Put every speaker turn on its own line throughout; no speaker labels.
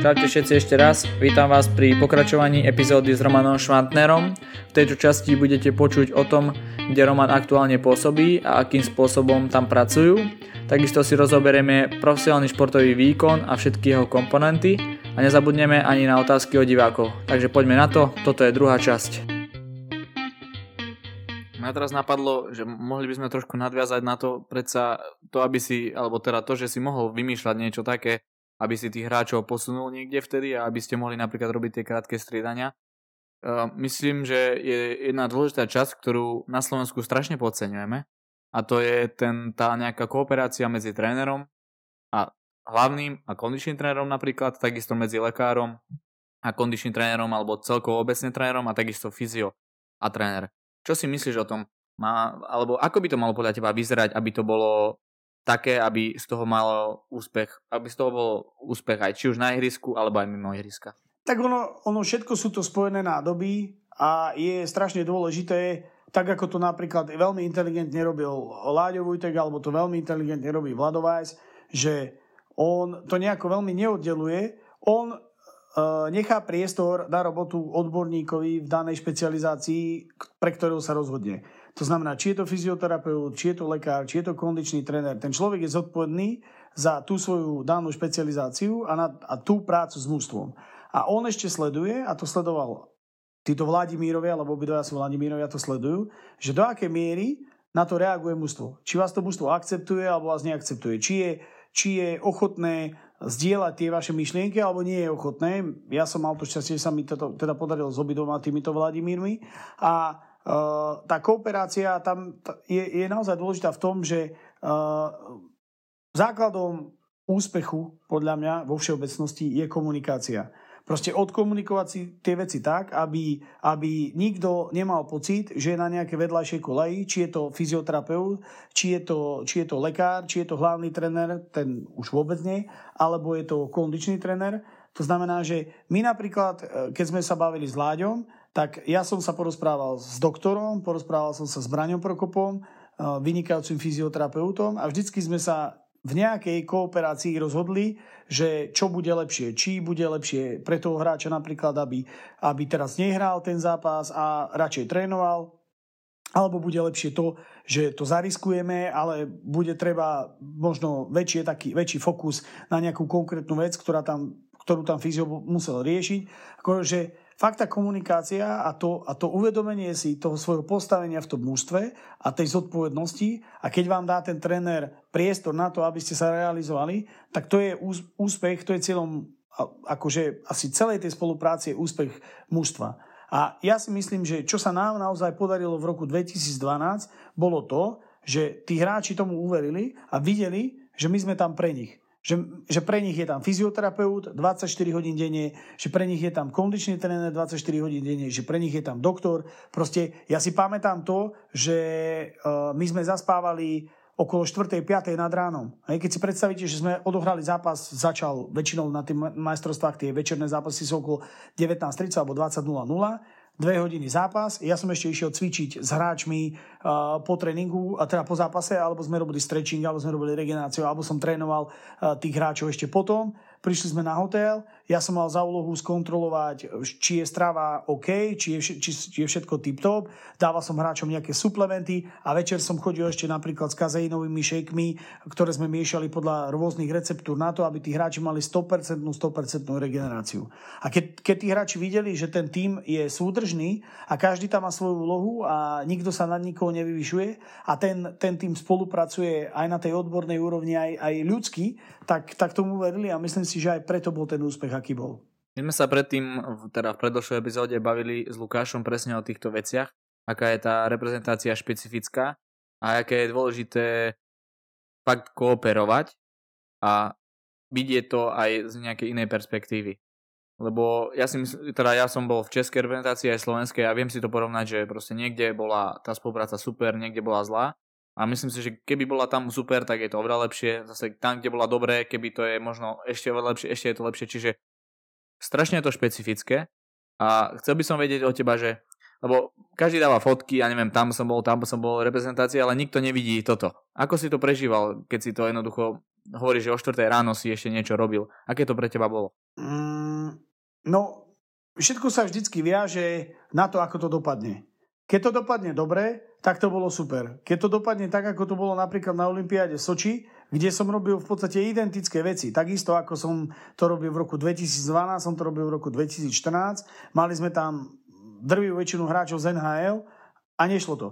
Čaute všetci ešte raz, vítam vás pri pokračovaní epizódy s Romanom Švantnerom. V tejto časti budete počuť o tom, kde Roman aktuálne pôsobí a akým spôsobom tam pracujú. Takisto si rozoberieme profesionálny športový výkon a všetky jeho komponenty a nezabudneme ani na otázky od divákov. Takže poďme na to, toto je druhá časť. Mňa teraz napadlo, že mohli by sme trošku nadviazať na to, predsa to, aby si, alebo teda to, že si mohol vymýšľať niečo také, aby si tých hráčov posunul niekde vtedy a aby ste mohli napríklad robiť tie krátke striedania. Uh, myslím, že je jedna dôležitá časť, ktorú na Slovensku strašne podceňujeme a to je ten, tá nejaká kooperácia medzi trénerom a hlavným a kondičným trénerom napríklad, takisto medzi lekárom a kondičným trénerom alebo celkovo obecne trénerom a takisto fyzio a tréner. Čo si myslíš o tom? Má, alebo ako by to malo podľa teba vyzerať, aby to bolo také, aby z toho malo úspech, aby z toho bol úspech aj či už na ihrisku, alebo aj mimo ihriska?
Tak ono, ono všetko sú to spojené nádoby a je strašne dôležité, tak ako to napríklad veľmi inteligentne robil Láďo Vujtek, alebo to veľmi inteligentne robí Vladovajs, že on to nejako veľmi neoddeluje, on uh, nechá priestor na robotu odborníkovi v danej špecializácii, pre ktorého sa rozhodne. To znamená, či je to fyzioterapeut, či je to lekár, či je to kondičný tréner. Ten človek je zodpovedný za tú svoju danú špecializáciu a, na, a tú prácu s mužstvom. A on ešte sleduje, a to sledoval títo Vladimírovi, alebo obidvaja sú Vladimírovia, to sledujú, že do akej miery na to reaguje mužstvo. Či vás to mužstvo akceptuje, alebo vás neakceptuje. Či je, či je ochotné zdieľať tie vaše myšlienky, alebo nie je ochotné. Ja som mal to šťastie, že sa mi to teda podarilo s obidvoma týmito Vladimírmi. A tá kooperácia tam je, je naozaj dôležitá v tom, že eh, základom úspechu, podľa mňa, vo všeobecnosti je komunikácia. Proste odkomunikovať si tie veci tak, aby, aby nikto nemal pocit, že je na nejaké vedľajšej koleji, či je to fyzioterapeut, či je to, či je to lekár, či je to hlavný tréner, ten už vôbec nie, alebo je to kondičný tréner. To znamená, že my napríklad, eh, keď sme sa bavili s Láďom, tak ja som sa porozprával s doktorom, porozprával som sa s Braňom Prokopom, eh, vynikajúcim fyzioterapeutom a vždycky sme sa v nejakej kooperácii rozhodli, že čo bude lepšie. Či bude lepšie pre toho hráča napríklad, aby, aby teraz nehral ten zápas a radšej trénoval, alebo bude lepšie to, že to zariskujeme, ale bude treba možno väčšie, taký, väčší fokus na nejakú konkrétnu vec, ktorá tam, ktorú tam fyzio musel riešiť. Akože fakt tá komunikácia a to, a to uvedomenie si toho svojho postavenia v tom mužstve a tej zodpovednosti a keď vám dá ten tréner priestor na to, aby ste sa realizovali, tak to je úspech, to je cieľom akože asi celej tej spolupráce je úspech mužstva. A ja si myslím, že čo sa nám naozaj podarilo v roku 2012, bolo to, že tí hráči tomu uverili a videli, že my sme tam pre nich. Že, že pre nich je tam fyzioterapeut 24 hodín denne, že pre nich je tam kondičný tréner 24 hodín denne, že pre nich je tam doktor. Proste ja si pamätám to, že uh, my sme zaspávali okolo 4. 5. nad ránom. Keď si predstavíte, že sme odohrali zápas, začal väčšinou na tých majstrovstvách, tie večerné zápasy sú okolo 19.30 alebo 20.00, dve hodiny zápas. Ja som ešte išiel cvičiť s hráčmi uh, po tréningu, a teda po zápase, alebo sme robili stretching, alebo sme robili regeneráciu, alebo som trénoval uh, tých hráčov ešte potom. Prišli sme na hotel, ja som mal za úlohu skontrolovať, či je strava OK, či je, či, či je všetko tip-top, dával som hráčom nejaké suplementy a večer som chodil ešte napríklad s kazeinovými šejkmi, ktoré sme miešali podľa rôznych receptúr na to, aby tí hráči mali 100% 100% regeneráciu. A keď, keď tí hráči videli, že ten tým je súdržný a každý tam má svoju úlohu a nikto sa nad nikoho nevyvyšuje a ten, ten tým spolupracuje aj na tej odbornej úrovni, aj, aj ľudský, tak, tak tomu verili a myslím si, že aj preto bol ten úspech, aký bol.
My sme sa predtým, teda v predošlej epizóde, bavili s Lukášom presne o týchto veciach, aká je tá reprezentácia špecifická a aké je dôležité fakt kooperovať a vidieť to aj z nejakej inej perspektívy. Lebo ja si myslím, teda ja som bol v českej reprezentácii aj slovenskej a viem si to porovnať, že proste niekde bola tá spolupráca super, niekde bola zlá a myslím si, že keby bola tam super, tak je to oveľa lepšie. Zase tam, kde bola dobré, keby to je možno ešte oveľa lepšie, ešte je to lepšie. Čiže strašne je to špecifické. A chcel by som vedieť od teba, že lebo každý dáva fotky, ja neviem, tam som bol, tam som bol reprezentácia, ale nikto nevidí toto. Ako si to prežíval, keď si to jednoducho hovoríš, že o 4 ráno si ešte niečo robil. Aké to pre teba bolo?
Mm, no, všetko sa vždycky viaže na to, ako to dopadne. Keď to dopadne dobre, tak to bolo super. Keď to dopadne tak, ako to bolo napríklad na Olympiáde Soči, kde som robil v podstate identické veci. Takisto ako som to robil v roku 2012, som to robil v roku 2014. Mali sme tam drvivú väčšinu hráčov z NHL a nešlo to.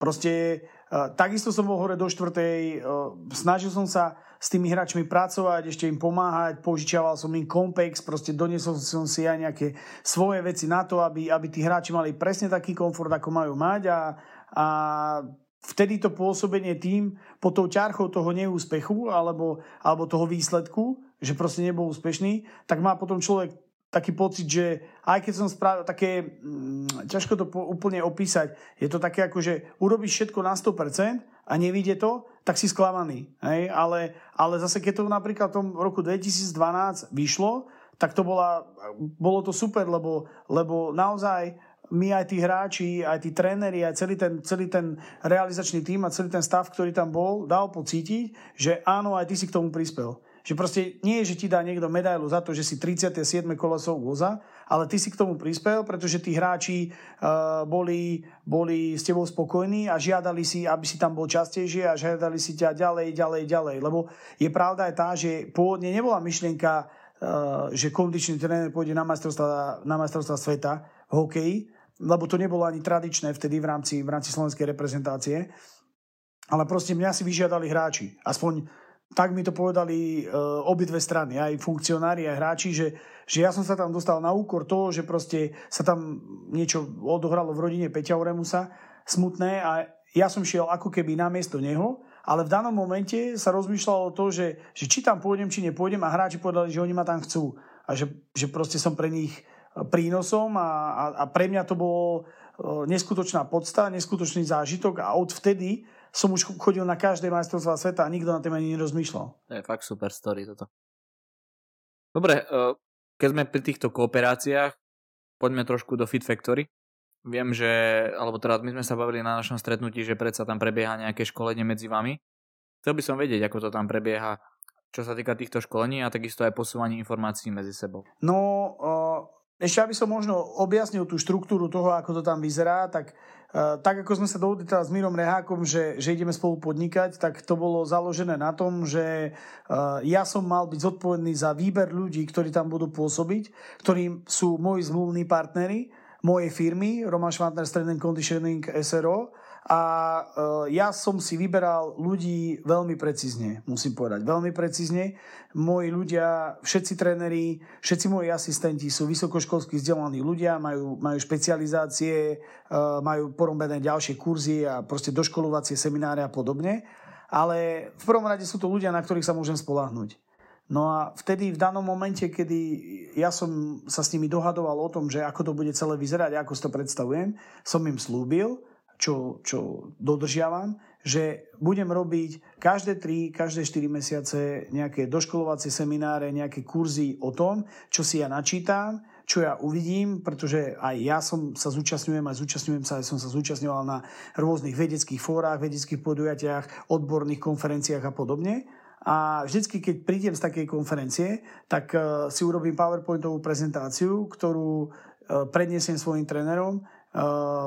Proste uh, takisto som bol hore do štvrtej, uh, snažil som sa s tými hráčmi pracovať, ešte im pomáhať, požičiaval som im Compex, proste doniesol som si aj nejaké svoje veci na to, aby, aby tí hráči mali presne taký komfort, ako majú mať a, a vtedy to pôsobenie tým pod tou ťarchou toho neúspechu alebo, alebo toho výsledku, že proste nebol úspešný, tak má potom človek taký pocit, že aj keď som spravil také, hm, ťažko to po, úplne opísať, je to také ako, že urobíš všetko na 100% a nevíde to, tak si sklamaný. Hej? Ale, ale zase keď to napríklad v tom roku 2012 vyšlo, tak to bola, bolo to super, lebo, lebo naozaj my aj tí hráči, aj tí tréneri, aj celý ten, celý ten realizačný tým a celý ten stav, ktorý tam bol, dal pocítiť, že áno, aj ty si k tomu prispel. Že proste nie je, že ti dá niekto medailu za to, že si 37. kolesov voza, ale ty si k tomu prispel, pretože tí hráči uh, boli, boli s tebou spokojní a žiadali si, aby si tam bol častejšie a žiadali si ťa ďalej, ďalej, ďalej. Lebo je pravda aj tá, že pôvodne nebola myšlienka, uh, že kondičný tréner pôjde na majstrovstva, na majstrovstva sveta v hokeji, lebo to nebolo ani tradičné vtedy v rámci, v rámci slovenskej reprezentácie. Ale proste mňa si vyžiadali hráči. Aspoň tak mi to povedali uh, obidve strany, aj funkcionári, aj hráči, že, že ja som sa tam dostal na úkor toho, že proste sa tam niečo odohralo v rodine Peťa Oremusa, smutné a ja som šiel ako keby na miesto neho, ale v danom momente sa rozmýšľalo to, že, že či tam pôjdem, či nepôjdem a hráči povedali, že oni ma tam chcú a že, že proste som pre nich prínosom a, a, a pre mňa to bolo uh, neskutočná podsta, neskutočný zážitok a odvtedy som už chodil na každé majstrovstvá sveta a nikto na tým ani nerozmýšľal.
To je fakt super story toto. Dobre, e, keď sme pri týchto kooperáciách, poďme trošku do Fit Factory. Viem, že, alebo teda my sme sa bavili na našom stretnutí, že predsa tam prebieha nejaké školenie medzi vami. Chcel by som vedieť, ako to tam prebieha, čo sa týka týchto školení a takisto aj posúvanie informácií medzi sebou.
No, ešte aby som možno objasnil tú štruktúru toho, ako to tam vyzerá, tak uh, tak ako sme sa dohodli teraz s Mírom Rehákom, že, že ideme spolu podnikať, tak to bolo založené na tom, že uh, ja som mal byť zodpovedný za výber ľudí, ktorí tam budú pôsobiť, ktorí sú moji zmluvní partnery mojej firmy, Roman Schwantner Strength and Conditioning SRO, a uh, ja som si vyberal ľudí veľmi precízne, musím povedať. Veľmi precízne. Moji ľudia, všetci tréneri, všetci moji asistenti sú vysokoškolsky vzdelaní ľudia, majú, majú špecializácie, uh, majú porombené ďalšie kurzy a proste doškolovacie semináre a podobne. Ale v prvom rade sú to ľudia, na ktorých sa môžem spolahnuť. No a vtedy v danom momente, kedy ja som sa s nimi dohadoval o tom, že ako to bude celé vyzerať, ako si to predstavujem, som im slúbil, čo, čo dodržiavam, že budem robiť každé 3, každé 4 mesiace nejaké doškolovacie semináre, nejaké kurzy o tom, čo si ja načítam, čo ja uvidím, pretože aj ja som sa zúčastňujem, aj zúčastňujem sa, aj som sa zúčastňoval na rôznych vedeckých fórach, vedeckých podujatiach, odborných konferenciách a podobne. A vždycky, keď prídem z takej konferencie, tak uh, si urobím PowerPointovú prezentáciu, ktorú uh, predniesiem svojim trénerom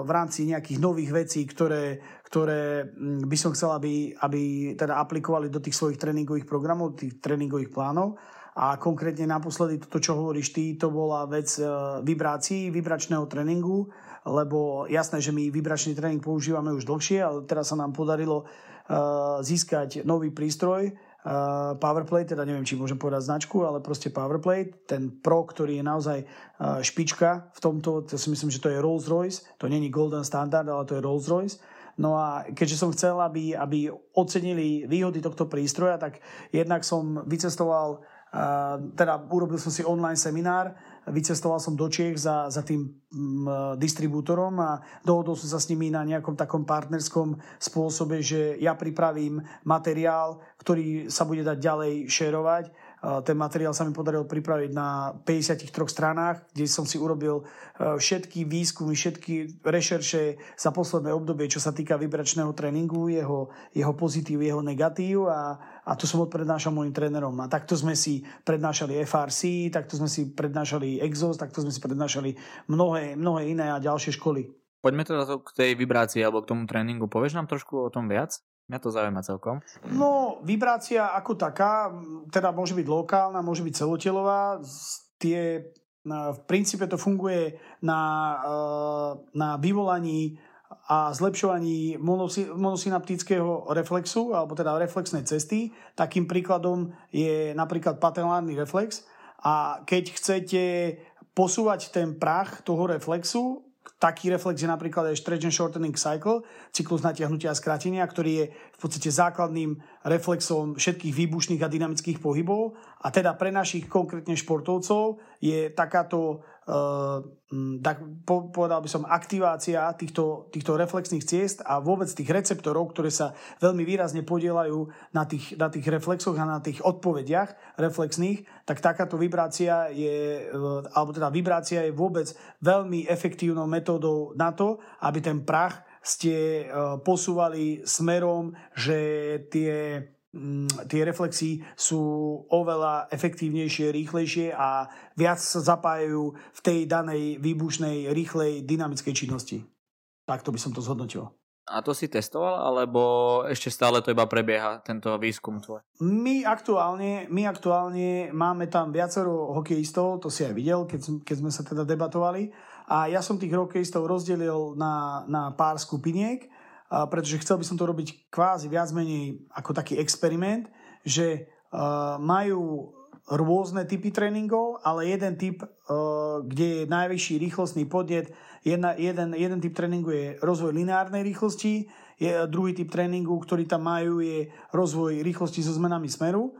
v rámci nejakých nových vecí, ktoré, ktoré mm, by som chcel, aby, aby teda aplikovali do tých svojich tréningových programov, tých tréningových plánov. A konkrétne naposledy toto, čo hovoríš ty, to bola vec e, vibrácií, vibračného tréningu, lebo jasné, že my vibračný tréning používame už dlhšie, ale teraz sa nám podarilo e, získať nový prístroj, uh, Powerplay, teda neviem, či môžem povedať značku, ale proste Powerplay, ten Pro, ktorý je naozaj uh, špička v tomto, to si myslím, že to je Rolls Royce, to není Golden Standard, ale to je Rolls Royce. No a keďže som chcel, aby, aby ocenili výhody tohto prístroja, tak jednak som vycestoval, uh, teda urobil som si online seminár, vycestoval som do Čiech za, za tým mm, distribútorom a dohodol som sa s nimi na nejakom takom partnerskom spôsobe, že ja pripravím materiál, ktorý sa bude dať ďalej šerovať ten materiál sa mi podaril pripraviť na 53 stranách, kde som si urobil všetky výskumy, všetky rešerše za posledné obdobie, čo sa týka vibračného tréningu, jeho, jeho pozitív, jeho negatív a, a to som odprednášal mojim trénerom. A takto sme si prednášali FRC, takto sme si prednášali Exos, takto sme si prednášali mnohé, mnohé iné a ďalšie školy.
Poďme teda k tej vibrácii alebo k tomu tréningu. Povieš nám trošku o tom viac? Mňa to zaujíma celkom.
No, vibrácia ako taká, teda môže byť lokálna, môže byť celotelová. Tie, v princípe to funguje na, eh, na vyvolaní a zlepšovaní monosynaptického reflexu, alebo teda reflexnej cesty. Takým príkladom je napríklad patelárny reflex. A keď chcete posúvať ten prach toho reflexu, taký reflex je napríklad aj stretch and shortening cycle, cyklus natiahnutia a skrátenia, ktorý je v podstate základným reflexom všetkých výbušných a dynamických pohybov. A teda pre našich konkrétne športovcov je takáto Uh, tak povedal by som aktivácia týchto, týchto reflexných ciest a vôbec tých receptorov, ktoré sa veľmi výrazne podielajú na tých, na tých reflexoch a na tých odpovediach reflexných, tak takáto vibrácia je, uh, alebo teda vibrácia je vôbec veľmi efektívnou metódou na to, aby ten prach ste uh, posúvali smerom, že tie Mm, tie reflexy sú oveľa efektívnejšie, rýchlejšie a viac sa zapájajú v tej danej výbušnej, rýchlej, dynamickej činnosti. Takto by som to zhodnotil.
A to si testoval, alebo ešte stále to iba prebieha, tento výskum tvoj?
My aktuálne, my aktuálne máme tam viacero hokejistov, to si aj videl, keď, keď sme sa teda debatovali. A ja som tých hokejistov rozdelil na, na pár skupiniek pretože chcel by som to robiť kvázi viac menej ako taký experiment, že majú rôzne typy tréningov, ale jeden typ, kde je najvyšší rýchlostný podnet, jedna, jeden, jeden typ tréningu je rozvoj lineárnej rýchlosti, je, druhý typ tréningu, ktorý tam majú, je rozvoj rýchlosti so zmenami smeru.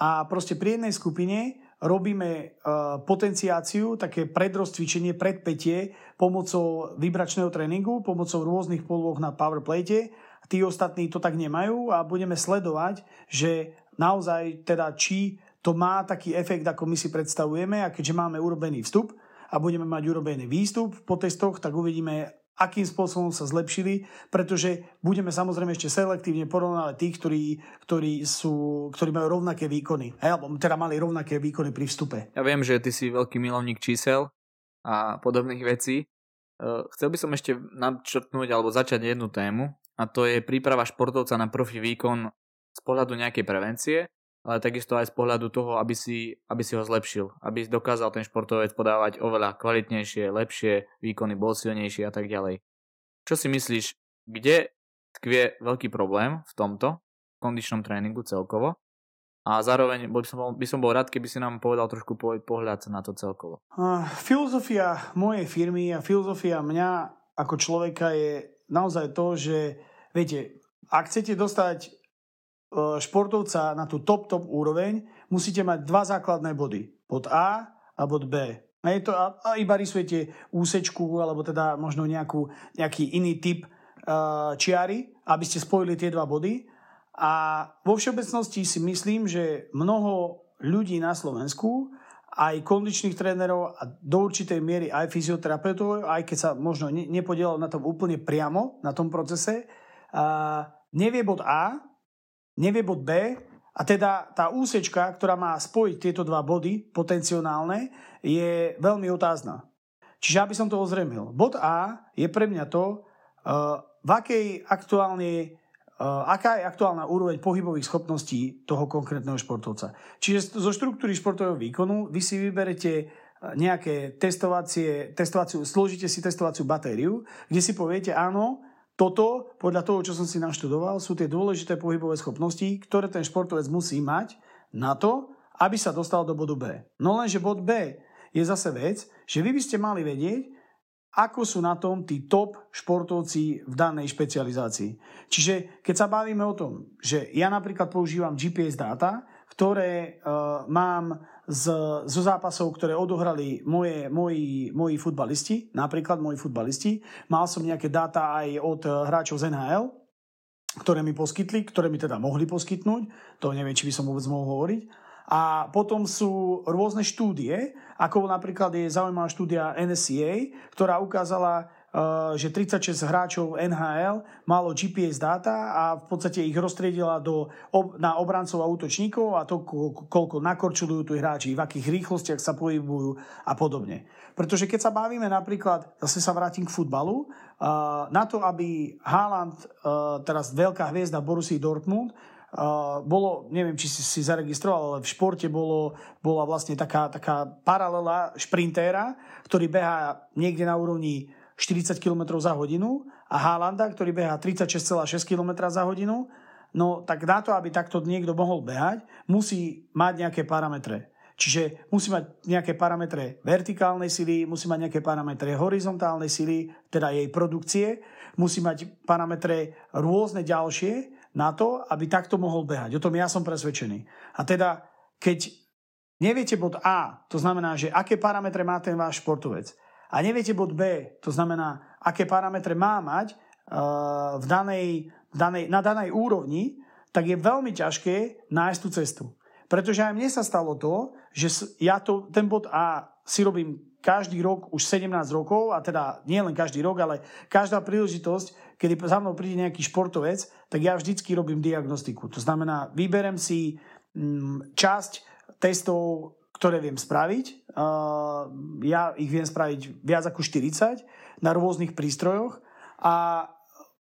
A proste pri jednej skupine robíme uh, potenciáciu, také predrozcvičenie, predpetie pomocou vibračného tréningu, pomocou rôznych polôch na powerplate. Tí ostatní to tak nemajú a budeme sledovať, že naozaj teda či to má taký efekt, ako my si predstavujeme a keďže máme urobený vstup a budeme mať urobený výstup po testoch, tak uvidíme, akým spôsobom sa zlepšili, pretože budeme samozrejme ešte selektívne porovnávať tých, ktorí, ktorí, sú, ktorí majú rovnaké výkony, alebo teda mali rovnaké výkony pri vstupe.
Ja viem, že ty si veľký milovník čísel a podobných vecí. E, chcel by som ešte nadčrtnúť alebo začať jednu tému a to je príprava športovca na profi výkon z pohľadu nejakej prevencie ale takisto aj z pohľadu toho, aby si, aby si ho zlepšil, aby dokázal ten športovec podávať oveľa kvalitnejšie, lepšie výkony, bol silnejší a tak ďalej. Čo si myslíš, kde tkvie veľký problém v tomto kondičnom tréningu celkovo? A zároveň by som, bol, by som bol rád, keby si nám povedal trošku pohľad na to celkovo.
Filozofia mojej firmy a filozofia mňa ako človeka je naozaj to, že viete, ak chcete dostať športovca na tú top, top úroveň, musíte mať dva základné body. Bod A a bod B. A, je to, a, a iba rysujete úsečku, alebo teda možno nejakú, nejaký iný typ uh, čiary, aby ste spojili tie dva body. A vo všeobecnosti si myslím, že mnoho ľudí na Slovensku, aj kondičných trénerov a do určitej miery aj fyzioterapeutov, aj keď sa možno ne, nepodielal na tom úplne priamo, na tom procese, uh, nevie bod A, nevie bod B a teda tá úsečka, ktorá má spojiť tieto dva body potenciálne, je veľmi otázna. Čiže aby som to ozremil. Bod A je pre mňa to, uh, v akej aktuálne Uh, aká je aktuálna úroveň pohybových schopností toho konkrétneho športovca. Čiže zo štruktúry športového výkonu vy si vyberete nejaké testovacie, testovaciu, složíte si testovaciu batériu, kde si poviete, áno, toto, podľa toho, čo som si naštudoval, sú tie dôležité pohybové schopnosti, ktoré ten športovec musí mať na to, aby sa dostal do bodu B. No lenže bod B je zase vec, že vy by ste mali vedieť, ako sú na tom tí top športovci v danej špecializácii. Čiže keď sa bavíme o tom, že ja napríklad používam GPS dáta, ktoré uh, mám z, zo zápasov, ktoré odohrali moje, moji, moji futbalisti, napríklad moji futbalisti. Mal som nejaké dáta aj od eh, hráčov z NHL, ktoré mi poskytli, ktoré mi teda mohli poskytnúť. To neviem, či by som vôbec mohol hovoriť. A potom sú rôzne štúdie, ako napríklad je zaujímavá štúdia NSCA, ktorá ukázala, že 36 hráčov NHL malo GPS dáta a v podstate ich roztriedila do, na obrancov a útočníkov a to, koľko nakorčujú tu hráči, v akých rýchlostiach sa pohybujú a podobne. Pretože keď sa bavíme napríklad, zase sa vrátim k futbalu, eh, na to, aby Haaland, eh, teraz veľká hviezda Borussii Dortmund, bolo, neviem, či si, si zaregistroval, ale v športe bolo, bola vlastne taká, taká paralela šprintéra, ktorý beha niekde na úrovni 40 km za hodinu a Haalanda, ktorý beha 36,6 km za hodinu, no tak na to, aby takto niekto mohol behať, musí mať nejaké parametre. Čiže musí mať nejaké parametre vertikálnej sily, musí mať nejaké parametre horizontálnej sily, teda jej produkcie, musí mať parametre rôzne ďalšie na to, aby takto mohol behať. O tom ja som presvedčený. A teda, keď neviete bod A, to znamená, že aké parametre má ten váš športovec, a neviete bod B, to znamená, aké parametre má mať uh, v danej, v danej, na danej úrovni, tak je veľmi ťažké nájsť tú cestu. Pretože aj mne sa stalo to, že ja to, ten bod A si robím každý rok už 17 rokov, a teda nie len každý rok, ale každá príležitosť, kedy za mnou príde nejaký športovec, tak ja vždycky robím diagnostiku. To znamená, vyberem si mm, časť testov ktoré viem spraviť. Ja ich viem spraviť viac ako 40 na rôznych prístrojoch a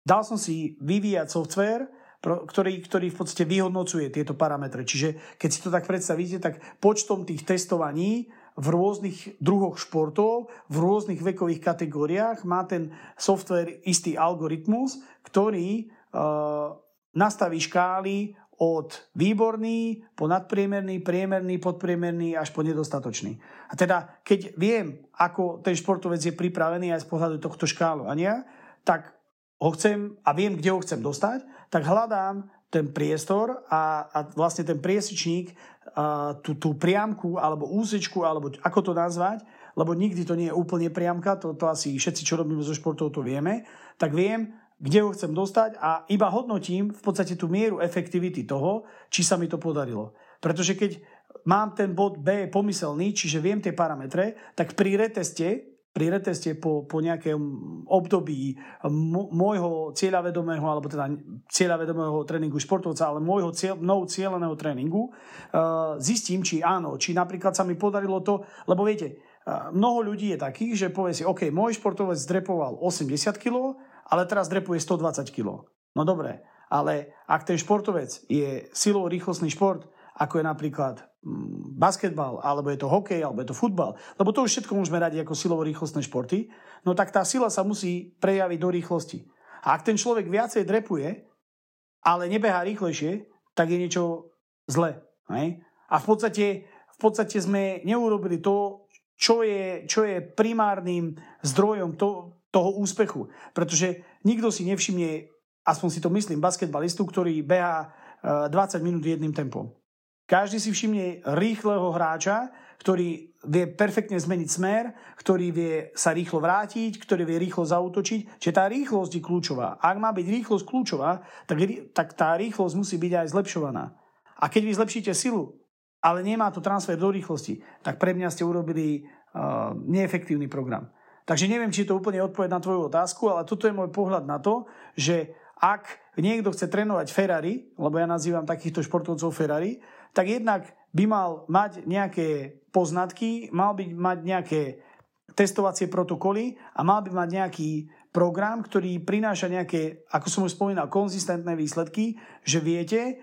dal som si vyvíjať software, ktorý, ktorý v podstate vyhodnocuje tieto parametre. Čiže keď si to tak predstavíte, tak počtom tých testovaní v rôznych druhoch športov, v rôznych vekových kategóriách má ten software istý algoritmus, ktorý uh, nastaví škály od výborný po nadpriemerný, priemerný, podpriemerný až po nedostatočný. A teda, keď viem, ako ten športovec je pripravený aj z pohľadu tohto škálovania, tak ho chcem a viem, kde ho chcem dostať, tak hľadám ten priestor a, a vlastne ten priesečník, tú, tú priamku alebo úsečku, alebo ako to nazvať, lebo nikdy to nie je úplne priamka, to, to asi všetci, čo robíme so športov, to vieme, tak viem, kde ho chcem dostať a iba hodnotím v podstate tú mieru efektivity toho, či sa mi to podarilo. Pretože keď mám ten bod B pomyselný, čiže viem tie parametre, tak pri reteste pri reteste po, po nejakém období môjho cieľavedomého, alebo teda cieľavedomého tréningu športovca, ale môjho cieľ, mnou cieľeného tréningu, uh, zistím, či áno, či napríklad sa mi podarilo to, lebo viete, uh, mnoho ľudí je takých, že povie si, OK, môj športovec zdrepoval 80 kg, ale teraz drepuje 120 kg. No dobre, ale ak ten športovec je silovo rýchlostný šport, ako je napríklad mm, basketbal, alebo je to hokej, alebo je to futbal, lebo to už všetko môžeme radiť ako silovo rýchlostné športy, no tak tá sila sa musí prejaviť do rýchlosti. A ak ten človek viacej drepuje, ale nebeha rýchlejšie, tak je niečo zle. Ne? A v podstate, v podstate sme neurobili to, čo je, čo je primárnym zdrojom to, toho úspechu. Pretože nikto si nevšimne, aspoň si to myslím, basketbalistu, ktorý beha 20 e, minút jedným tempom. Každý si všimne rýchleho hráča, ktorý vie perfektne zmeniť smer, ktorý vie sa rýchlo vrátiť, ktorý vie rýchlo zautočiť. Čiže tá rýchlosť je kľúčová. Ak má byť rýchlosť kľúčová, tak, tak tá rýchlosť musí byť aj zlepšovaná. A keď vy zlepšíte silu, ale nemá to transfer do rýchlosti, tak pre mňa ste urobili uh, neefektívny program. Takže neviem, či je to úplne odpoveď na tvoju otázku, ale toto je môj pohľad na to, že ak niekto chce trénovať Ferrari, lebo ja nazývam takýchto športovcov Ferrari, tak jednak by mal mať nejaké poznatky, mal by mať nejaké testovacie protokoly a mal by mať nejaký program, ktorý prináša nejaké, ako som už spomínal, konzistentné výsledky, že viete,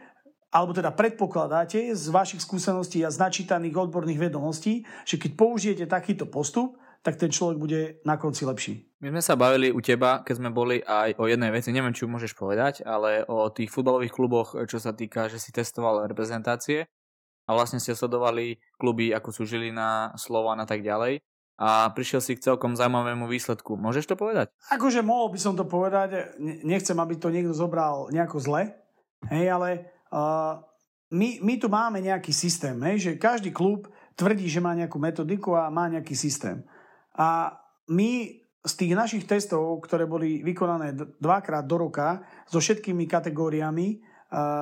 alebo teda predpokladáte z vašich skúseností a z načítaných odborných vedomostí, že keď použijete takýto postup, tak ten človek bude na konci lepší.
My sme sa bavili u teba, keď sme boli aj o jednej veci, neviem, či ju môžeš povedať, ale o tých futbalových kluboch, čo sa týka, že si testoval reprezentácie a vlastne ste sledovali kluby, ako sú Žilina, Slovan a tak ďalej a prišiel si k celkom zaujímavému výsledku. Môžeš to povedať?
Akože mohol by som to povedať, nechcem, aby to niekto zobral nejako zle, hej, ale uh, my, my tu máme nejaký systém, hej, že každý klub tvrdí, že má nejakú metodiku a má nejaký systém. A my z tých našich testov, ktoré boli vykonané dvakrát do roka so všetkými kategóriami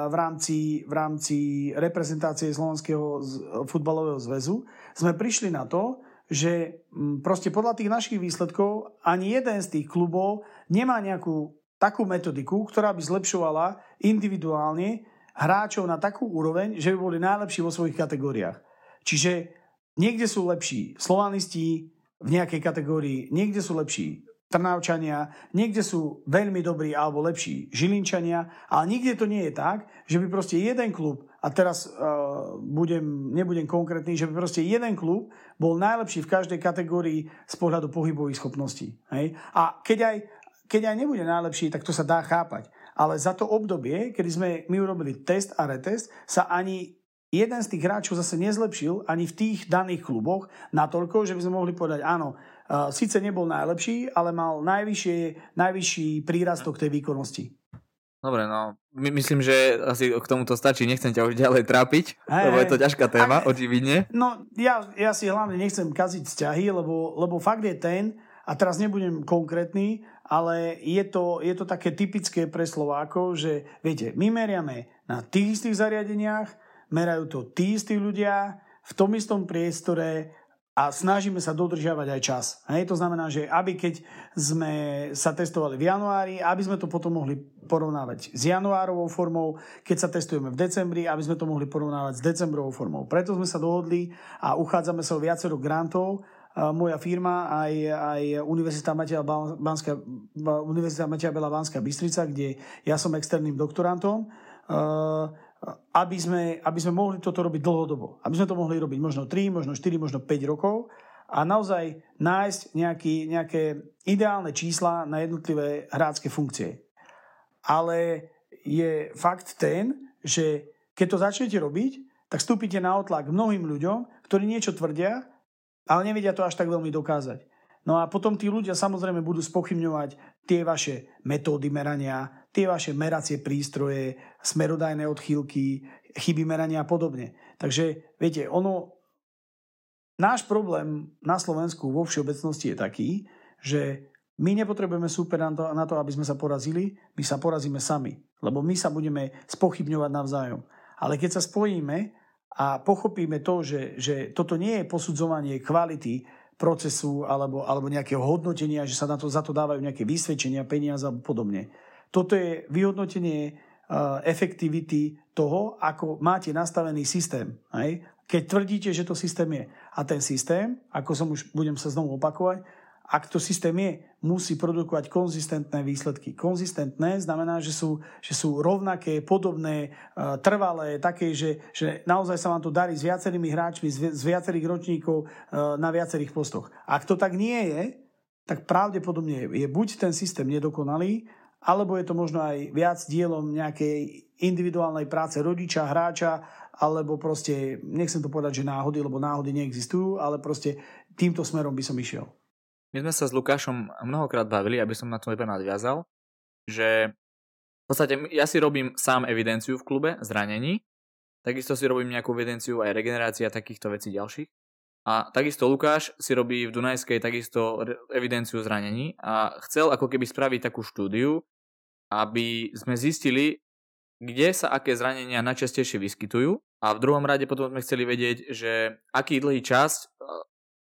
v rámci, v rámci reprezentácie Slovenského futbalového zväzu, sme prišli na to, že proste podľa tých našich výsledkov ani jeden z tých klubov nemá nejakú takú metodiku, ktorá by zlepšovala individuálne hráčov na takú úroveň, že by boli najlepší vo svojich kategóriách. Čiže niekde sú lepší slovanisti v nejakej kategórii, niekde sú lepší Trnavčania, niekde sú veľmi dobrí alebo lepší Žilinčania, ale nikde to nie je tak, že by proste jeden klub, a teraz uh, budem, nebudem konkrétny, že by proste jeden klub bol najlepší v každej kategórii z pohľadu pohybových schopností. Hej? A keď aj, keď aj nebude najlepší, tak to sa dá chápať. Ale za to obdobie, kedy sme my urobili test a retest, sa ani jeden z tých hráčov zase nezlepšil ani v tých daných kluboch natoľko, že by sme mohli povedať, áno, Uh, Sice nebol najlepší, ale mal najvyššie, najvyšší prírastok tej výkonnosti.
Dobre, no, my, myslím, že asi k tomuto stačí, nechcem ťa už ďalej trápiť, hey, lebo je to ťažká téma, ak, očividne.
No, ja, ja si hlavne nechcem kaziť vzťahy, lebo, lebo fakt je ten, a teraz nebudem konkrétny, ale je to, je to také typické pre Slovákov, že viete, my meriame na tých istých zariadeniach, merajú to tí istí ľudia, v tom istom priestore, a snažíme sa dodržiavať aj čas. Hej, to znamená, že aby keď sme sa testovali v januári, aby sme to potom mohli porovnávať s januárovou formou, keď sa testujeme v decembri, aby sme to mohli porovnávať s decembrovou formou. Preto sme sa dohodli a uchádzame sa o viacero grantov, moja firma aj, aj Univerzita Mateja, Banská, Univerzita Mateja Bela Banská Bystrica, kde ja som externým doktorantom aby sme, aby sme mohli toto robiť dlhodobo. Aby sme to mohli robiť možno 3, možno 4, možno 5 rokov a naozaj nájsť nejaký, nejaké ideálne čísla na jednotlivé hrácké funkcie. Ale je fakt ten, že keď to začnete robiť, tak vstúpite na otlak mnohým ľuďom, ktorí niečo tvrdia, ale nevedia to až tak veľmi dokázať. No a potom tí ľudia samozrejme budú spochybňovať tie vaše metódy merania, tie vaše meracie prístroje, smerodajné odchýlky, chyby merania a podobne. Takže viete, ono, náš problém na Slovensku vo všeobecnosti je taký, že my nepotrebujeme super na to, na to, aby sme sa porazili, my sa porazíme sami, lebo my sa budeme spochybňovať navzájom. Ale keď sa spojíme a pochopíme to, že, že toto nie je posudzovanie kvality procesu alebo, alebo nejakého hodnotenia, že sa na to, za to dávajú nejaké vysvedčenia, peniaze a podobne. Toto je vyhodnotenie uh, efektivity toho, ako máte nastavený systém. Hej? Keď tvrdíte, že to systém je. A ten systém, ako som už budem sa znovu opakovať, ak to systém je, musí produkovať konzistentné výsledky. Konzistentné znamená, že sú, že sú rovnaké, podobné, e, trvalé, také, že, že naozaj sa vám to darí s viacerými hráčmi, z, viacerých ročníkov e, na viacerých postoch. Ak to tak nie je, tak pravdepodobne je buď ten systém nedokonalý, alebo je to možno aj viac dielom nejakej individuálnej práce rodiča, hráča, alebo proste, nechcem to povedať, že náhody, lebo náhody neexistujú, ale proste týmto smerom by som išiel.
My sme sa s Lukášom mnohokrát bavili, aby som na to iba nadviazal, že v podstate ja si robím sám evidenciu v klube zranení, takisto si robím nejakú evidenciu aj regenerácia takýchto vecí ďalších. A takisto Lukáš si robí v Dunajskej takisto evidenciu zranení a chcel ako keby spraviť takú štúdiu, aby sme zistili, kde sa aké zranenia najčastejšie vyskytujú a v druhom rade potom sme chceli vedieť, že aký dlhý čas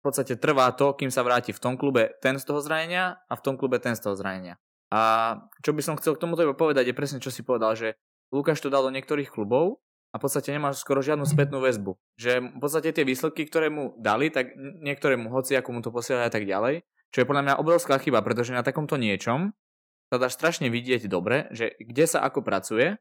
podstate trvá to, kým sa vráti v tom klube ten z toho zranenia a v tom klube ten z toho zranenia. A čo by som chcel k tomuto iba povedať je presne, čo si povedal, že Lukáš to dal do niektorých klubov a v podstate nemá skoro žiadnu spätnú väzbu. Že v podstate tie výsledky, ktoré mu dali, tak niektoré mu hoci, ako mu to posielali a tak ďalej, čo je podľa mňa obrovská chyba, pretože na takomto niečom sa dá strašne vidieť dobre, že kde sa ako pracuje,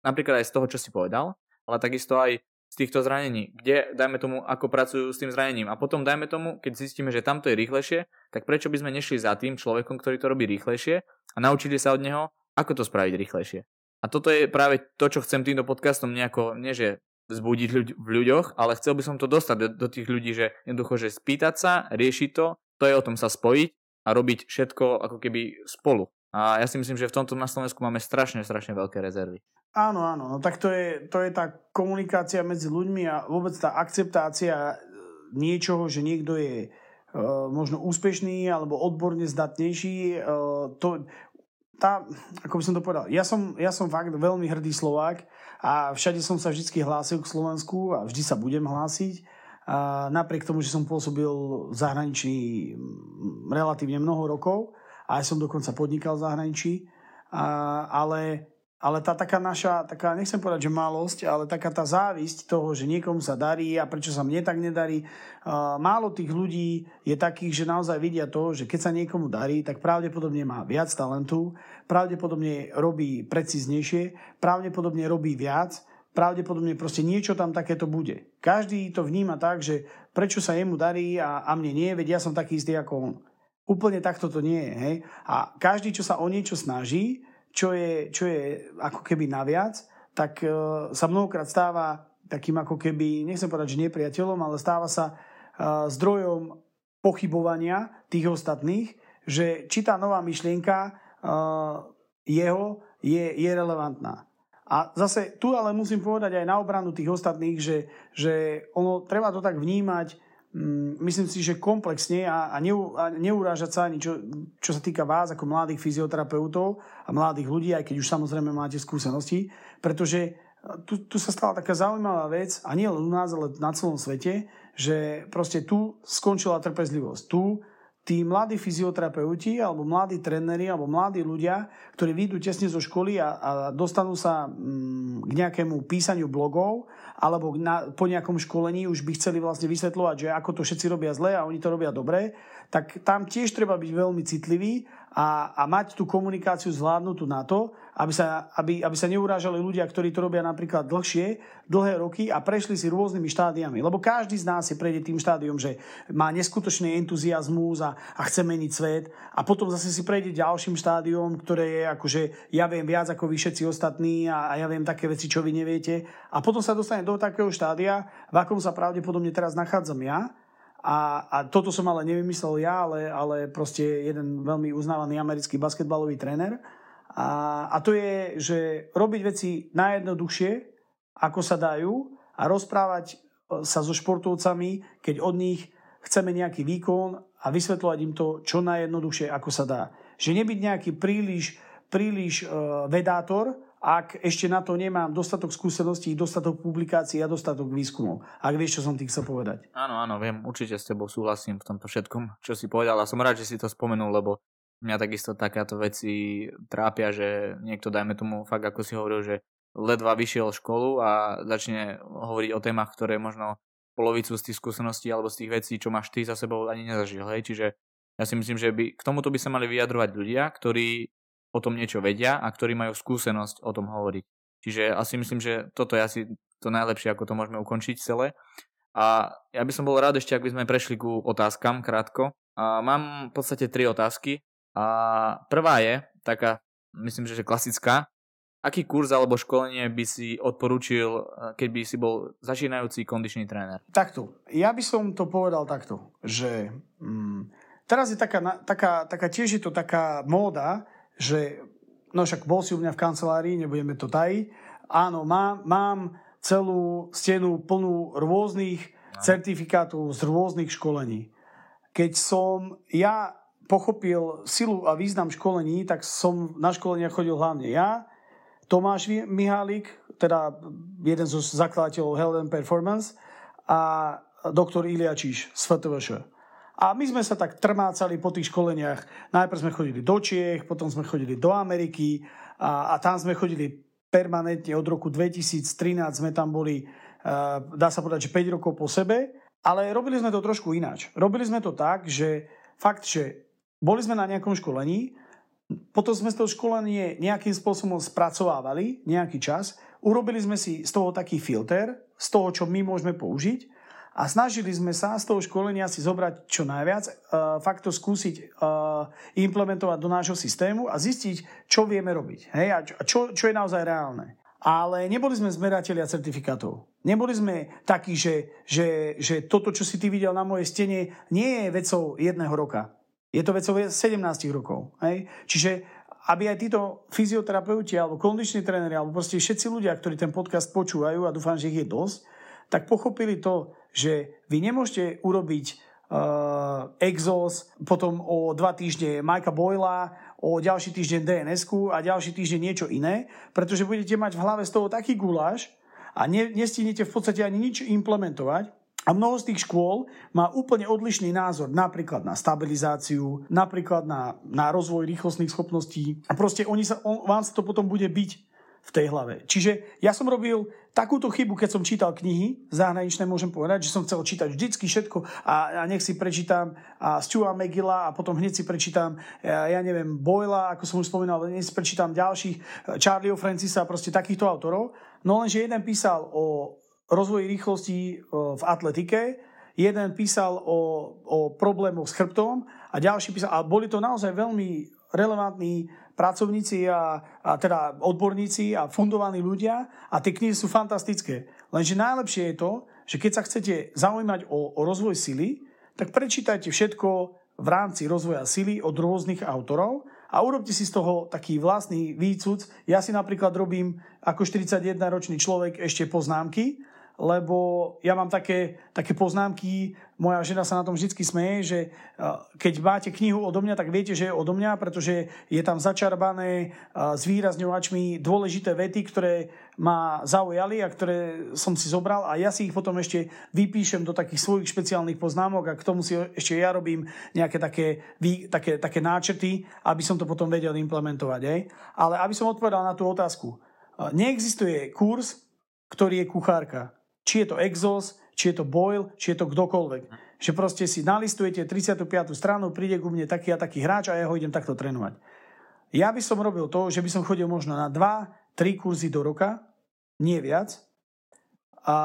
napríklad aj z toho, čo si povedal, ale takisto aj z týchto zranení, kde, dajme tomu, ako pracujú s tým zranením. A potom, dajme tomu, keď zistíme, že tamto je rýchlejšie, tak prečo by sme nešli za tým človekom, ktorý to robí rýchlejšie a naučili sa od neho, ako to spraviť rýchlejšie. A toto je práve to, čo chcem týmto podcastom nejako, nie že vzbudiť ľuď- v ľuďoch, ale chcel by som to dostať do, do tých ľudí, že jednoducho, že spýtať sa, riešiť to, to je o tom sa spojiť a robiť všetko ako keby spolu. A ja si myslím, že v tomto na Slovensku máme strašne, strašne veľké rezervy.
Áno, áno, no tak to je, to je tá komunikácia medzi ľuďmi a vôbec tá akceptácia e, niečoho, že niekto je uh, možno úspešný alebo odborne zdatnejší. Uh, to, tá, ako by som to povedal, ja som, ja som fakt veľmi hrdý Slovák a všade som sa vždy hlásil k Slovensku a vždy sa budem hlásiť. A napriek tomu, že som pôsobil v zahraničí relatívne mnoho rokov aj som dokonca podnikal v zahraničí, a, ale ale tá taká naša, taká, nechcem povedať, že malosť, ale taká tá závisť toho, že niekomu sa darí a prečo sa mne tak nedarí. Uh, málo tých ľudí je takých, že naozaj vidia to, že keď sa niekomu darí, tak pravdepodobne má viac talentu, pravdepodobne robí precíznejšie, pravdepodobne robí viac, pravdepodobne proste niečo tam takéto bude. Každý to vníma tak, že prečo sa jemu darí a, a mne nie, veď ja som taký istý ako on. Úplne takto to nie je. Hej? A každý, čo sa o niečo snaží, čo je, čo je ako keby naviac, tak uh, sa mnohokrát stáva takým ako keby, nechcem povedať, že nepriateľom, ale stáva sa uh, zdrojom pochybovania tých ostatných, že či tá nová myšlienka uh, jeho je, je relevantná. A zase tu ale musím povedať aj na obranu tých ostatných, že, že ono treba to tak vnímať, myslím si, že komplexne a, a, neu, a neurážať sa ani čo, čo sa týka vás ako mladých fyzioterapeutov a mladých ľudí, aj keď už samozrejme máte skúsenosti, pretože tu, tu sa stala taká zaujímavá vec, a nie len u nás, ale na celom svete, že proste tu skončila trpezlivosť. Tu tí mladí fyzioterapeuti alebo mladí tréneri alebo mladí ľudia, ktorí vyjdú tesne zo školy a, a dostanú sa mm, k nejakému písaniu blogov alebo na, po nejakom školení už by chceli vlastne vysvetľovať, že ako to všetci robia zle a oni to robia dobre, tak tam tiež treba byť veľmi citlivý a, a mať tú komunikáciu zvládnutú na to, aby sa, aby, aby sa neurážali ľudia, ktorí to robia napríklad dlhšie, dlhé roky a prešli si rôznymi štádiami. Lebo každý z nás si prejde tým štádiom, že má neskutočný entuziasmus a, a chce meniť svet a potom zase si prejde ďalším štádiom, ktoré je akože ja viem viac ako vy všetci ostatní a, a ja viem také veci, čo vy neviete. A potom sa dostane do takého štádia, v akom sa pravdepodobne teraz nachádzam ja, a, a toto som ale nevymyslel ja, ale, ale proste jeden veľmi uznávaný americký basketbalový tréner. A, a to je, že robiť veci najjednoduchšie, ako sa dajú a rozprávať e, sa so športovcami, keď od nich chceme nejaký výkon a vysvetľovať im to čo najjednoduchšie, ako sa dá. Že nebyť nejaký príliš, príliš uh, vedátor, ak ešte na to nemám dostatok skúseností, dostatok publikácií a dostatok výskumov. Ak vieš, čo som tým chcel povedať.
Áno, áno, viem, určite s tebou súhlasím v tomto všetkom, čo si povedal a som rád, že si to spomenul, lebo mňa takisto takáto veci trápia, že niekto, dajme tomu, fakt ako si hovoril, že ledva vyšiel školu a začne hovoriť o témach, ktoré možno polovicu z tých skúseností alebo z tých vecí, čo máš ty za sebou, ani nezažil. Hej? Čiže ja si myslím, že by, k tomuto by sa mali vyjadrovať ľudia, ktorí o tom niečo vedia a ktorí majú skúsenosť o tom hovoriť. Čiže asi myslím, že toto je asi to najlepšie, ako to môžeme ukončiť celé. A ja by som bol rád ešte, ak by sme prešli ku otázkam krátko. A mám v podstate tri otázky. A prvá je taká, myslím, že klasická. Aký kurz alebo školenie by si odporúčil, keď by si bol začínajúci kondičný tréner?
Takto. Ja by som to povedal takto, že mm, teraz je taká, taká, taká, tiež je to taká móda, že no však bol si u mňa v kancelárii, nebudeme to tajiť. Áno, mám, mám celú stenu plnú rôznych certifikátov z rôznych školení. Keď som ja pochopil silu a význam školení, tak som na školenia chodil hlavne ja, Tomáš Mihálik, teda jeden zo zakladateľov and Performance a doktor Ilia Číš z FTVŠ. A my sme sa tak trmácali po tých školeniach. Najprv sme chodili do Čiech, potom sme chodili do Ameriky a, a tam sme chodili permanentne od roku 2013 sme tam boli, uh, dá sa povedať, že 5 rokov po sebe, ale robili sme to trošku ináč. Robili sme to tak, že fakt, že boli sme na nejakom školení, potom sme to školenie nejakým spôsobom spracovávali nejaký čas, urobili sme si z toho taký filter, z toho, čo my môžeme použiť a snažili sme sa z toho školenia si zobrať čo najviac, uh, fakt to skúsiť uh, implementovať do nášho systému a zistiť, čo vieme robiť. Hej? A čo, čo je naozaj reálne. Ale neboli sme zmeratelia certifikátov. Neboli sme takí, že, že, že toto, čo si ty videl na mojej stene, nie je vecou jedného roka. Je to vecou 17 rokov. Hej? Čiže aby aj títo fyzioterapeuti alebo kondiční tréneri alebo proste všetci ľudia, ktorí ten podcast počúvajú a dúfam, že ich je dosť, tak pochopili to, že vy nemôžete urobiť uh, exos, potom o dva týždne Majka Boyla, o ďalší týždeň dns a ďalší týždeň niečo iné, pretože budete mať v hlave z toho taký guláš a ne, nestihnete v podstate ani nič implementovať. A mnoho z tých škôl má úplne odlišný názor napríklad na stabilizáciu, napríklad na, na rozvoj rýchlostných schopností. A proste oni sa, on, vám sa to potom bude byť v tej hlave. Čiže ja som robil takúto chybu, keď som čítal knihy zahraničné, môžem povedať, že som chcel čítať vždycky všetko a, a nech si prečítam a Stuart McGilla a potom hneď si prečítam, ja, ja neviem, Boyla, ako som už spomínal, hneď si prečítam ďalších, Charlieho Francisa, proste takýchto autorov. No lenže jeden písal o rozvoji rýchlosti v atletike, jeden písal o, o problémoch s chrbtom a ďalší písal, a boli to naozaj veľmi relevantní pracovníci a, a teda odborníci a fundovaní ľudia a tie knihy sú fantastické. Lenže najlepšie je to, že keď sa chcete zaujímať o, o rozvoj sily, tak prečítajte všetko v rámci rozvoja sily od rôznych autorov a urobte si z toho taký vlastný výcud. Ja si napríklad robím ako 41-ročný človek ešte poznámky lebo ja mám také, také poznámky, moja žena sa na tom vždy smeje, že keď máte knihu odo mňa, tak viete, že je odo mňa, pretože je tam začarbané s výrazňovačmi dôležité vety, ktoré ma zaujali a ktoré som si zobral a ja si ich potom ešte vypíšem do takých svojich špeciálnych poznámok a k tomu si ešte ja robím nejaké také, také, také náčrty, aby som to potom vedel implementovať. Aj? Ale aby som odpovedal na tú otázku. Neexistuje kurz, ktorý je kuchárka či je to Exos, či je to Boyle, či je to kdokoľvek. Že proste si nalistujete 35. stranu, príde ku mne taký a taký hráč a ja ho idem takto trénovať. Ja by som robil to, že by som chodil možno na 2-3 kurzy do roka, nie viac, a,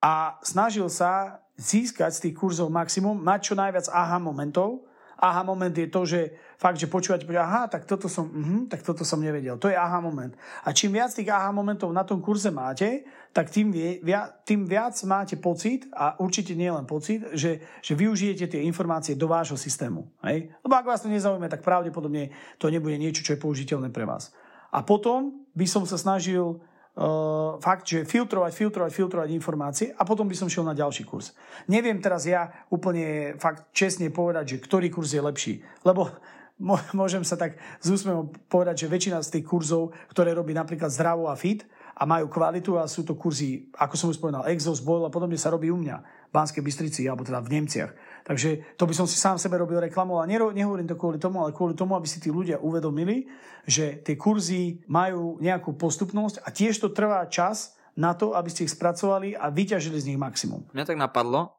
a snažil sa získať z tých kurzov maximum, mať čo najviac aha momentov, aha moment je to, že fakt, že počúvate, aha, tak toto som, uh-huh, tak toto som nevedel. To je aha moment. A čím viac tých aha momentov na tom kurze máte, tak tým, vie, via, tým viac máte pocit, a určite nie len pocit, že, že využijete tie informácie do vášho systému. Hej? Lebo ak vás to nezaujíma, tak pravdepodobne to nebude niečo, čo je použiteľné pre vás. A potom by som sa snažil uh, fakt, že filtrovať, filtrovať, filtrovať informácie a potom by som šiel na ďalší kurz. Neviem teraz ja úplne fakt čestne povedať, že ktorý kurz je lepší, lebo môžem sa tak z úsmevom povedať, že väčšina z tých kurzov, ktoré robí napríklad Zdravo a Fit a majú kvalitu a sú to kurzy, ako som už spomenal, Exos, Boil a podobne sa robí u mňa Banskej Bystrici, alebo teda v Nemciach. Takže to by som si sám sebe robil reklamu a nehovorím to kvôli tomu, ale kvôli tomu, aby si tí ľudia uvedomili, že tie kurzy majú nejakú postupnosť a tiež to trvá čas na to, aby ste ich spracovali a vyťažili z nich maximum.
Mňa tak napadlo,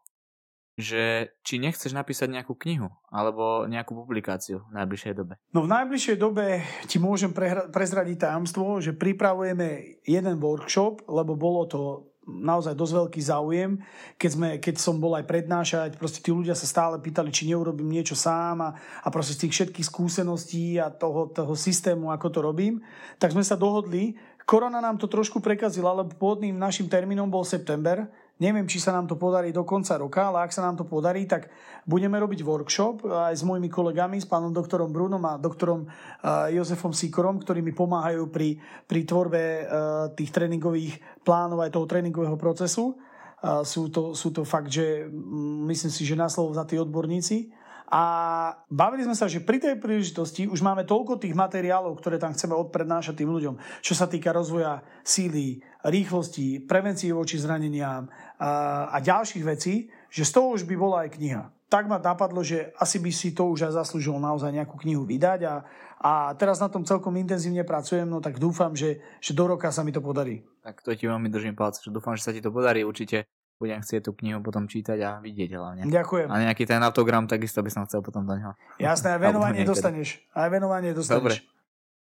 že či nechceš napísať nejakú knihu alebo nejakú publikáciu v najbližšej dobe.
No v najbližšej dobe ti môžem prezradiť tajomstvo, že pripravujeme jeden workshop, lebo bolo to naozaj dosť veľký záujem. Keď, sme, keď som bol aj prednášať, proste tí ľudia sa stále pýtali, či neurobím niečo sám a, a proste z tých všetkých skúseností a toho, toho systému, ako to robím, tak sme sa dohodli. Korona nám to trošku prekazila, lebo pôvodným našim termínom bol september, Neviem, či sa nám to podarí do konca roka, ale ak sa nám to podarí, tak budeme robiť workshop aj s mojimi kolegami, s pánom doktorom Brunom a doktorom Jozefom Sikorom, ktorí mi pomáhajú pri, pri tvorbe tých tréningových plánov aj toho tréningového procesu. Sú to, sú to fakt, že myslím si, že na slovo za tí odborníci. A bavili sme sa, že pri tej príležitosti už máme toľko tých materiálov, ktoré tam chceme odprednášať tým ľuďom, čo sa týka rozvoja síly, rýchlosti, prevencie voči zraneniam a, a ďalších vecí, že z toho už by bola aj kniha. Tak ma napadlo, že asi by si to už aj zaslúžilo naozaj nejakú knihu vydať a, a teraz na tom celkom intenzívne pracujem, no tak dúfam, že, že do roka sa mi to podarí.
Tak to ti veľmi držím palce, že dúfam, že sa ti to podarí určite budem chcieť tú knihu potom čítať a vidieť hlavne.
Ďakujem.
A nejaký ten autogram takisto by som chcel potom do neho.
Jasné, aj venovanie dostaneš. Aj venovanie dostaneš. Dobre,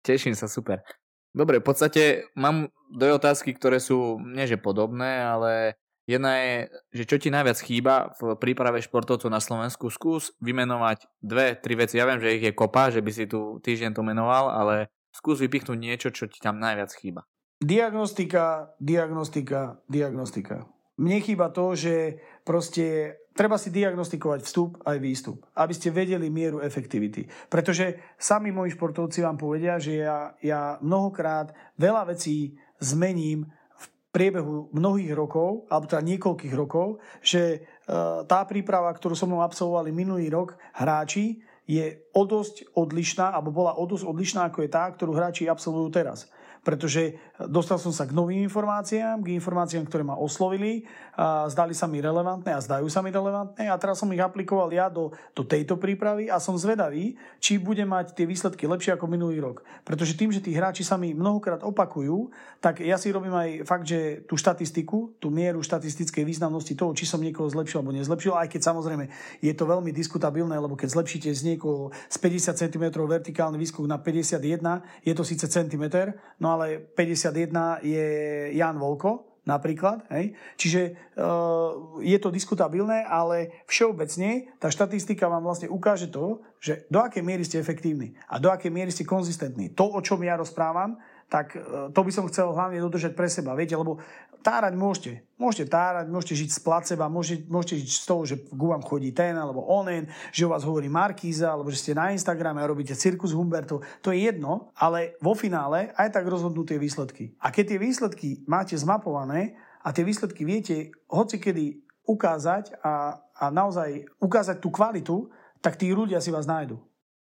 teším sa, super. Dobre, v podstate mám dve otázky, ktoré sú nie že podobné, ale jedna je, že čo ti najviac chýba v príprave športovcov na Slovensku. Skús vymenovať dve, tri veci. Ja viem, že ich je kopa, že by si tu týždeň to menoval, ale skús vypichnúť niečo, čo ti tam najviac chýba.
Diagnostika, diagnostika, diagnostika. Mne chýba to, že proste treba si diagnostikovať vstup aj výstup, aby ste vedeli mieru efektivity. Pretože sami moji športovci vám povedia, že ja, ja mnohokrát veľa vecí zmením v priebehu mnohých rokov, alebo teda niekoľkých rokov, že e, tá príprava, ktorú som mnou absolvovali minulý rok, hráči, je o dosť odlišná, alebo bola o dosť odlišná, ako je tá, ktorú hráči absolvujú teraz pretože dostal som sa k novým informáciám, k informáciám, ktoré ma oslovili, a zdali sa mi relevantné a zdajú sa mi relevantné a teraz som ich aplikoval ja do, do tejto prípravy a som zvedavý, či bude mať tie výsledky lepšie ako minulý rok. Pretože tým, že tí hráči sa mi mnohokrát opakujú, tak ja si robím aj fakt, že tú štatistiku, tú mieru štatistickej významnosti toho, či som niekoho zlepšil alebo nezlepšil, aj keď samozrejme je to veľmi diskutabilné, lebo keď zlepšíte z niekoho z 50 cm vertikálny výskok na 51, je to síce centimeter, no ale ale 51 je Jan Volko, napríklad. Hej? Čiže uh, je to diskutabilné, ale všeobecne tá štatistika vám vlastne ukáže to, že do akej miery ste efektívni a do akej miery ste konzistentní. To, o čom ja rozprávam, tak uh, to by som chcel hlavne dodržať pre seba. Viete, lebo tárať môžete. Môžete tárať, môžete žiť z placeba, môžete, môžete žiť z toho, že k vám chodí ten alebo onen, že o vás hovorí Markíza, alebo že ste na Instagrame a robíte cirkus Humberto. To je jedno, ale vo finále aj tak rozhodnú tie výsledky. A keď tie výsledky máte zmapované a tie výsledky viete hoci kedy ukázať a, a naozaj ukázať tú kvalitu, tak tí ľudia si vás nájdu.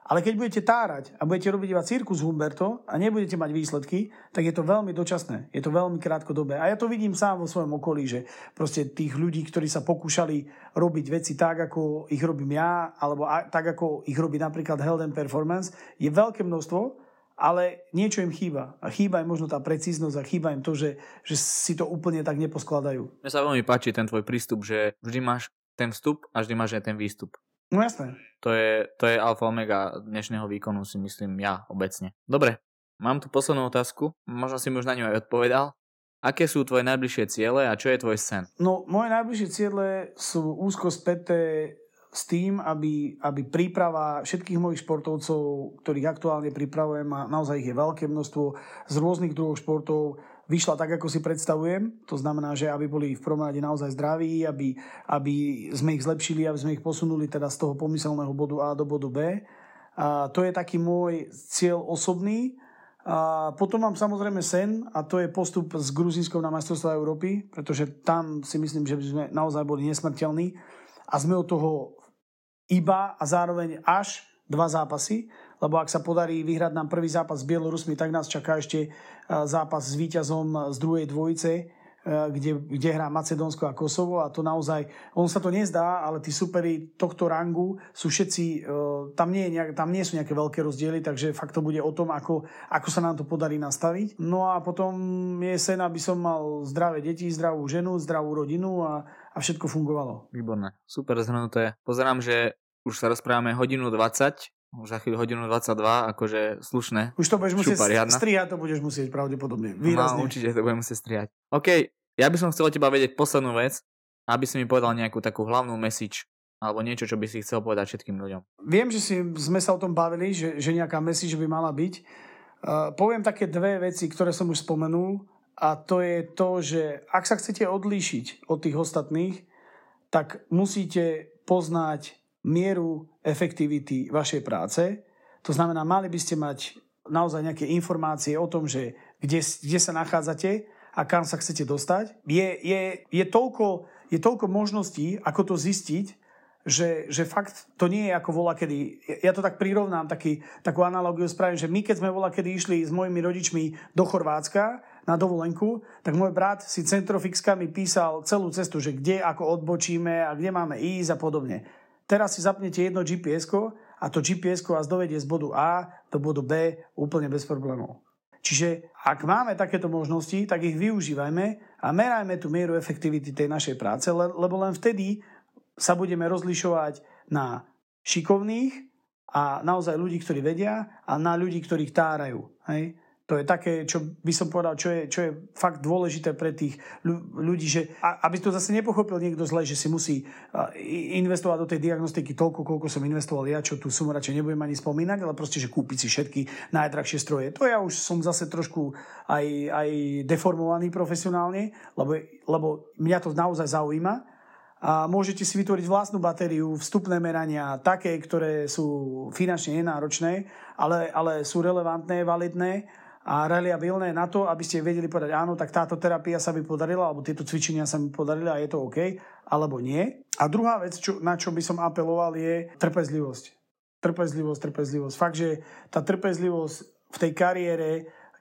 Ale keď budete tárať a budete robiť iba cirkus Humberto a nebudete mať výsledky, tak je to veľmi dočasné. Je to veľmi krátkodobé. A ja to vidím sám vo svojom okolí, že proste tých ľudí, ktorí sa pokúšali robiť veci tak, ako ich robím ja, alebo tak, ako ich robí napríklad and Performance, je veľké množstvo, ale niečo im chýba. A chýba im možno tá precíznosť a chýba im to, že, že si to úplne tak neposkladajú.
Mne sa veľmi páči ten tvoj prístup, že vždy máš ten vstup a vždy máš aj ten výstup.
No jasné.
To je, to je alfa omega dnešného výkonu, si myslím ja obecne. Dobre, mám tu poslednú otázku, možno si už na ňu aj odpovedal. Aké sú tvoje najbližšie ciele a čo je tvoj sen?
No, moje najbližšie ciele sú úzko späté s tým, aby, aby príprava všetkých mojich športovcov, ktorých aktuálne pripravujem a naozaj ich je veľké množstvo z rôznych druhov športov, vyšla tak, ako si predstavujem. To znamená, že aby boli v prvom naozaj zdraví, aby, aby sme ich zlepšili, aby sme ich posunuli teda z toho pomyselného bodu A do bodu B. A to je taký môj cieľ osobný. A potom mám samozrejme sen a to je postup s Gruzínskou na majstrovstvá Európy, pretože tam si myslím, že by sme naozaj boli nesmrteľní a sme od toho iba a zároveň až dva zápasy lebo ak sa podarí vyhrať nám prvý zápas s Bielorusmi, tak nás čaká ešte e, zápas s víťazom z druhej dvojice, e, kde, kde hrá Macedónsko a Kosovo a to naozaj, on sa to nezdá, ale tí superi tohto rangu sú všetci, e, tam nie, tam nie sú nejaké veľké rozdiely, takže fakt to bude o tom, ako, ako sa nám to podarí nastaviť. No a potom je sen, aby som mal zdravé deti, zdravú ženu, zdravú rodinu a, a všetko fungovalo.
Výborné, super zhrnuté. Pozerám, že už sa rozprávame hodinu 20, už za chvíľu hodinu 22, akože slušné.
Už to budeš musieť strihať, to budeš musieť pravdepodobne. Výrazne.
No, určite to budem musieť strihať. OK, ja by som chcel teba vedieť poslednú vec, aby si mi povedal nejakú takú hlavnú message alebo niečo, čo by si chcel povedať všetkým ľuďom.
Viem, že si, sme sa o tom bavili, že, že nejaká message by mala byť. Uh, poviem také dve veci, ktoré som už spomenul a to je to, že ak sa chcete odlíšiť od tých ostatných, tak musíte poznať mieru efektivity vašej práce. To znamená, mali by ste mať naozaj nejaké informácie o tom, že kde, kde sa nachádzate a kam sa chcete dostať. Je, je, je, toľko, je toľko možností, ako to zistiť, že, že fakt to nie je ako vola kedy. Ja to tak prirovnám, taký, takú analogiu spravím, že my keď sme vola kedy išli s mojimi rodičmi do Chorvátska na dovolenku, tak môj brat si centrofixkami písal celú cestu, že kde ako odbočíme a kde máme ísť a podobne. Teraz si zapnete jedno gps a to gps vás dovedie z bodu A do bodu B úplne bez problémov. Čiže ak máme takéto možnosti, tak ich využívajme a merajme tú mieru efektivity tej našej práce, lebo len vtedy sa budeme rozlišovať na šikovných a naozaj ľudí, ktorí vedia a na ľudí, ktorých tárajú. Hej? To je také, čo by som povedal, čo je, čo je fakt dôležité pre tých ľudí, že aby to zase nepochopil niekto zle, že si musí investovať do tej diagnostiky toľko, koľko som investoval ja, čo tu sumu radšej nebudem ani spomínať, ale proste, že kúpiť si všetky najdrahšie stroje. To ja už som zase trošku aj, aj deformovaný profesionálne, lebo, lebo mňa to naozaj zaujíma a môžete si vytvoriť vlastnú batériu, vstupné merania, také, ktoré sú finančne nenáročné, ale, ale sú relevantné, validné a reliabilné na to, aby ste vedeli povedať áno, tak táto terapia sa mi podarila, alebo tieto cvičenia sa mi podarili a je to OK, alebo nie. A druhá vec, čo, na čo by som apeloval, je trpezlivosť. trpezlivosť, trpezlivosť. Fakt, že tá trpezlivosť v tej kariére,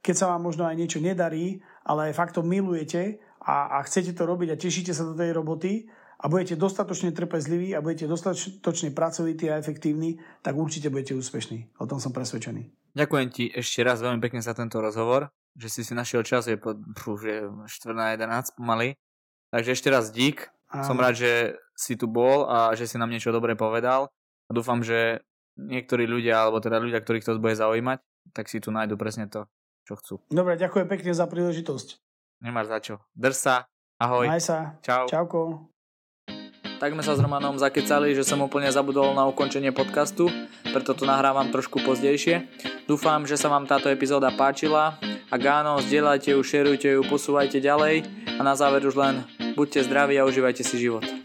keď sa vám možno aj niečo nedarí, ale aj faktom milujete a, a chcete to robiť a tešíte sa do tej roboty a budete dostatočne trpezliví a budete dostatočne pracovití a efektívni, tak určite budete úspešní. O tom som presvedčený.
Ďakujem ti ešte raz veľmi pekne za tento rozhovor, že si si našiel čas, je, po, už je 4 na 11 pomaly. Takže ešte raz dík. Áno. Som rád, že si tu bol a že si nám niečo dobre povedal. A dúfam, že niektorí ľudia, alebo teda ľudia, ktorých to bude zaujímať, tak si tu nájdu presne to, čo chcú.
Dobre, ďakujem pekne za príležitosť.
Nemáš za čo. Drž sa. Ahoj.
Maj sa.
Čau.
Čauko.
Tak sme sa s Romanom zakecali, že som úplne zabudol na ukončenie podcastu, preto to nahrávam trošku pozdejšie. Dúfam, že sa vám táto epizóda páčila. Ak áno, zdieľajte ju, šerujte ju, posúvajte ďalej a na záver už len buďte zdraví a užívajte si život.